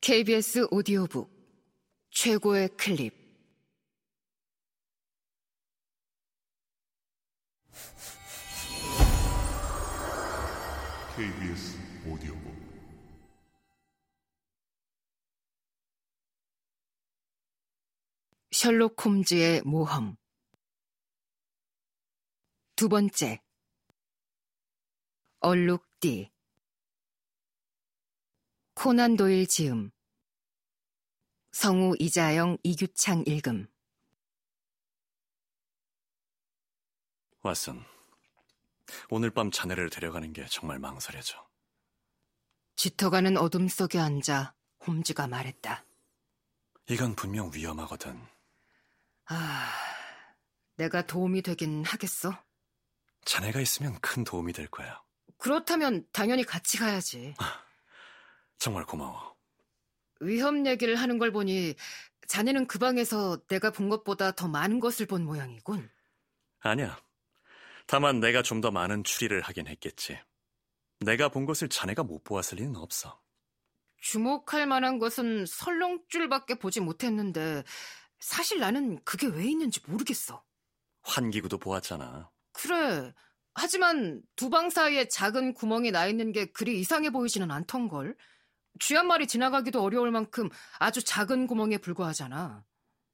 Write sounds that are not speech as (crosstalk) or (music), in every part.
KBS 오디오북 최고의 클립. KBS 오디오북. 셜록 홈즈의 모험. 두 번째. 얼룩띠 코난 도일 지음 성우 이자영 이규창 읽음 왓슨, 오늘 밤 자네를 데려가는 게 정말 망설여져. 짙어가는 어둠 속에 앉아 홈즈가 말했다. 이건 분명 위험하거든. 아, 내가 도움이 되긴 하겠어? 자네가 있으면 큰 도움이 될 거야. 그렇다면 당연히 같이 가야지. 정말 고마워. 위험 얘기를 하는 걸 보니 자네는 그 방에서 내가 본 것보다 더 많은 것을 본 모양이군. 아니야. 다만 내가 좀 더 많은 추리를 하긴 했겠지. 내가 본 것을 자네가 못 보았을 리는 없어. 주목할 만한 것은 설렁줄밖에 보지 못했는데 사실 나는 그게 왜 있는지 모르겠어. 환기구도 보았잖아. 그래. 하지만 두 방 사이에 작은 구멍이 나 있는 게 그리 이상해 보이지는 않던걸. 쥐 한 마리 지나가기도 어려울 만큼 아주 작은 구멍에 불과하잖아.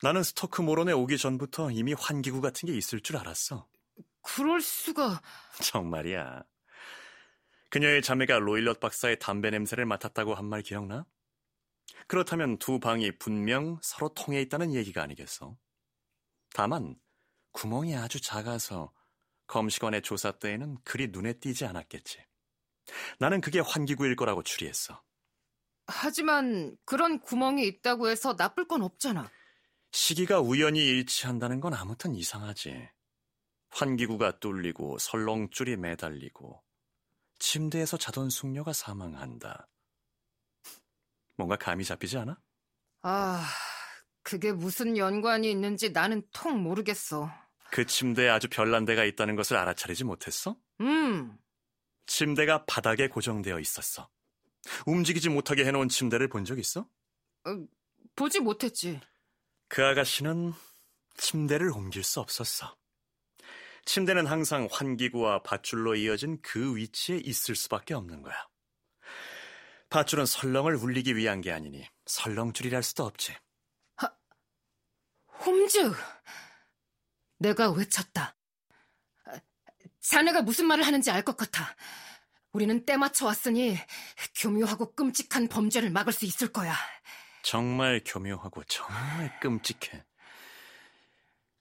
나는 스토크 모론에 오기 전부터 이미 환기구 같은 게 있을 줄 알았어. 그럴 수가. 정말이야. 그녀의 자매가 로일럿 박사의 담배 냄새를 맡았다고 한 말 기억나? 그렇다면 두 방이 분명 서로 통해 있다는 얘기가 아니겠어? 다만 구멍이 아주 작아서 검시관의 조사 때에는 그리 눈에 띄지 않았겠지. 나는 그게 환기구일 거라고 추리했어. 하지만 그런 구멍이 있다고 해서 나쁠 건 없잖아. 시기가 우연히 일치한다는 건 아무튼 이상하지. 환기구가 뚫리고 설렁줄이 매달리고 침대에서 자던 숙녀가 사망한다. 뭔가 감이 잡히지 않아? 아, 그게 무슨 연관이 있는지 나는 통 모르겠어. 그 침대에 아주 별난 데가 있다는 것을 알아차리지 못했어? 음, 침대가 바닥에 고정되어 있었어. 움직이지 못하게 해놓은 침대를 본 적 있어? 어, 보지 못했지. 그 아가씨는 침대를 옮길 수 없었어. 침대는 항상 환기구와 밧줄로 이어진 그 위치에 있을 수밖에 없는 거야. 밧줄은 설렁을 울리기 위한 게 아니니 설렁줄이랄 수도 없지. 홈즈! 내가 외쳤다. 아, 자네가 무슨 말을 하는지 알 것 같아. 우리는 때 맞춰 왔으니 교묘하고 끔찍한 범죄를 막을 수 있을 거야. 정말 교묘하고 정말 끔찍해.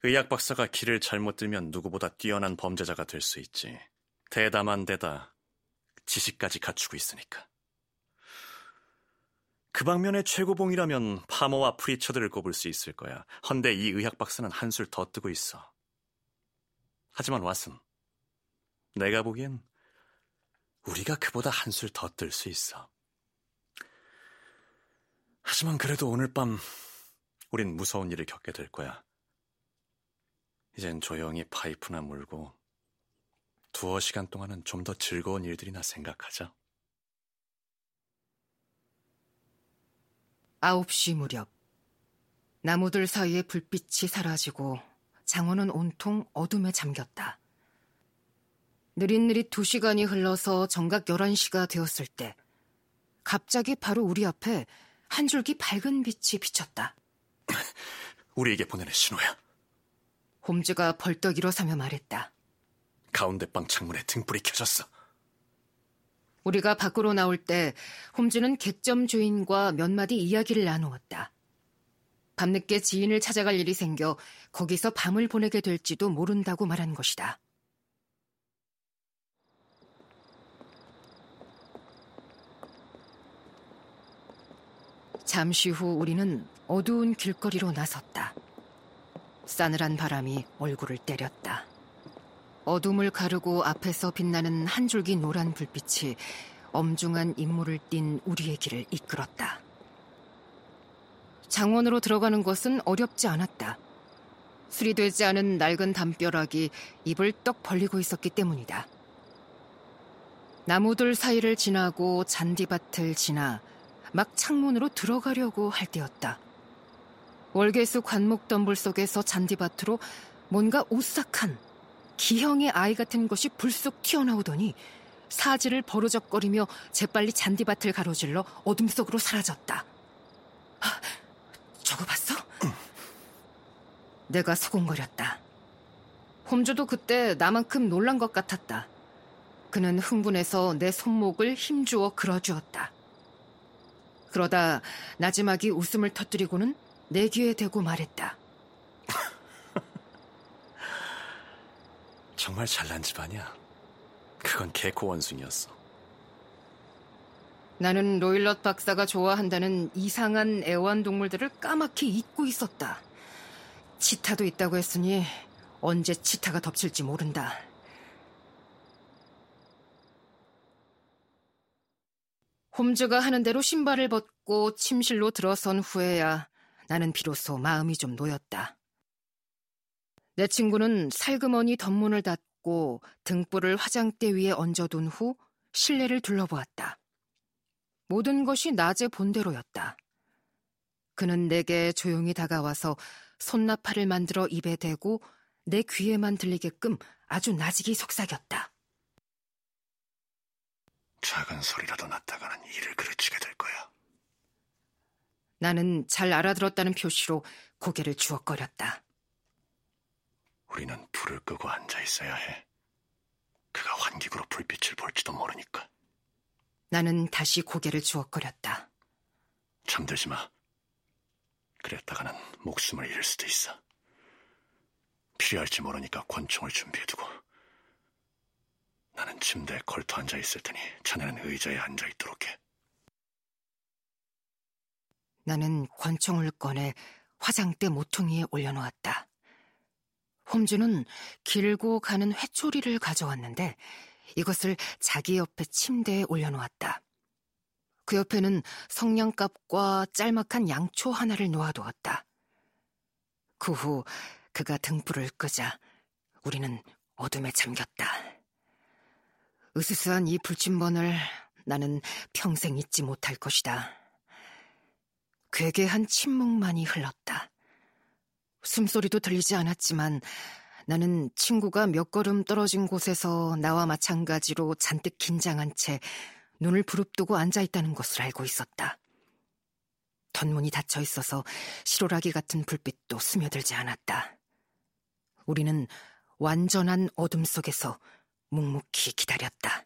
의학 박사가 길을 잘못 들면 누구보다 뛰어난 범죄자가 될 수 있지. 대담한 데다 지식까지 갖추고 있으니까. 그 방면의 최고봉이라면 파머와 프리처드를 꼽을 수 있을 거야. 헌데 이 의학 박사는 한술 더 뜨고 있어. 하지만 왓슨, 내가 보기엔 우리가 그보다 한술 더 뜰 수 있어. 하지만 그래도 오늘 밤 우린 무서운 일을 겪게 될 거야. 이젠 조용히 파이프나 물고 두어 시간 동안은 좀 더 즐거운 일들이나 생각하자. 9시 무렵. 나무들 사이에 불빛이 사라지고 장원은 온통 어둠에 잠겼다. 느릿느릿 두 시간이 흘러서 정각 11시가 되었을 때 갑자기 바로 우리 앞에 한 줄기 밝은 빛이 비쳤다. (laughs) 우리에게 보내는 신호야. 홈즈가 벌떡 일어서며 말했다. 가운데 방 창문에 등불이 켜졌어. 우리가 밖으로 나올 때 홈즈는 객점 주인과 몇 마디 이야기를 나누었다. 밤늦게 지인을 찾아갈 일이 생겨 거기서 밤을 보내게 될지도 모른다고 말한 것이다. 잠시 후 우리는 어두운 길거리로 나섰다. 싸늘한 바람이 얼굴을 때렸다. 어둠을 가르고 앞에서 빛나는 한 줄기 노란 불빛이 엄중한 임무를 띤 우리의 길을 이끌었다. 장원으로 들어가는 것은 어렵지 않았다. 수리되지 않은 낡은 담벼락이 입을 떡 벌리고 있었기 때문이다. 나무들 사이를 지나고 잔디밭을 지나 막 창문으로 들어가려고 할 때였다. 월계수 관목 덤불 속에서 잔디밭으로 뭔가 오싹한 기형의 아이 같은 것이 불쑥 튀어나오더니 사지를 버르적거리며 재빨리 잔디밭을 가로질러 어둠 속으로 사라졌다. 아, 저거 봤어? 내가 소곤거렸다. 홈주도 그때 나만큼 놀란 것 같았다. 그는 흥분해서 내 손목을 힘주어 그어주었다. 그러다 나지막이 웃음을 터뜨리고는 내 귀에 대고 말했다. (laughs) 정말 잘난 집안이야. 그건 개코 원숭이였어. 나는 로일럿 박사가 좋아한다는 이상한 애완동물들을 까맣게 잊고 있었다. 치타도 있다고 했으니 언제 치타가 덮칠지 모른다. 홈즈가 하는 대로 신발을 벗고 침실로 들어선 후에야 나는 비로소 마음이 좀 놓였다. 내 친구는 살그머니 덧문을 닫고 등불을 화장대 위에 얹어둔 후 실내를 둘러보았다. 모든 것이 낮의 본대로였다. 그는 내게 조용히 다가와서 손나팔을 만들어 입에 대고 내 귀에만 들리게끔 아주 나직이 속삭였다. 작은 소리라도 났다가는 이를 그르치게 될 거야. 나는 잘 알아들었다는 표시로 고개를 주걱거렸다. 우리는 불을 끄고 앉아 있어야 해. 그가 환기구로 불빛을 볼지도 모르니까. 나는 다시 고개를 주걱거렸다. 잠들지 마. 그랬다가는 목숨을 잃을 수도 있어. 필요할지 모르니까 권총을 준비해두고. 나는 침대에 걸터 앉아 있을 테니 자네는 의자에 앉아 있도록 해. 나는 권총을 꺼내 화장대 모퉁이에 올려놓았다. 홈즈는 길고 가는 회초리를 가져왔는데 이것을 자기 옆에 침대에 올려놓았다. 그 옆에는 성냥갑과 짤막한 양초 하나를 놓아두었다. 그 후 그가 등불을 끄자 우리는 어둠에 잠겼다. 으스스한 이 불침번을 나는 평생 잊지 못할 것이다. 괴괴한 침묵만이 흘렀다. 숨소리도 들리지 않았지만 나는 친구가 몇 걸음 떨어진 곳에서 나와 마찬가지로 잔뜩 긴장한 채 눈을 부릅뜨고 앉아 있다는 것을 알고 있었다. 덧문이 닫혀 있어서 시로라기 같은 불빛도 스며들지 않았다. 우리는 완전한 어둠 속에서 묵묵히 기다렸다.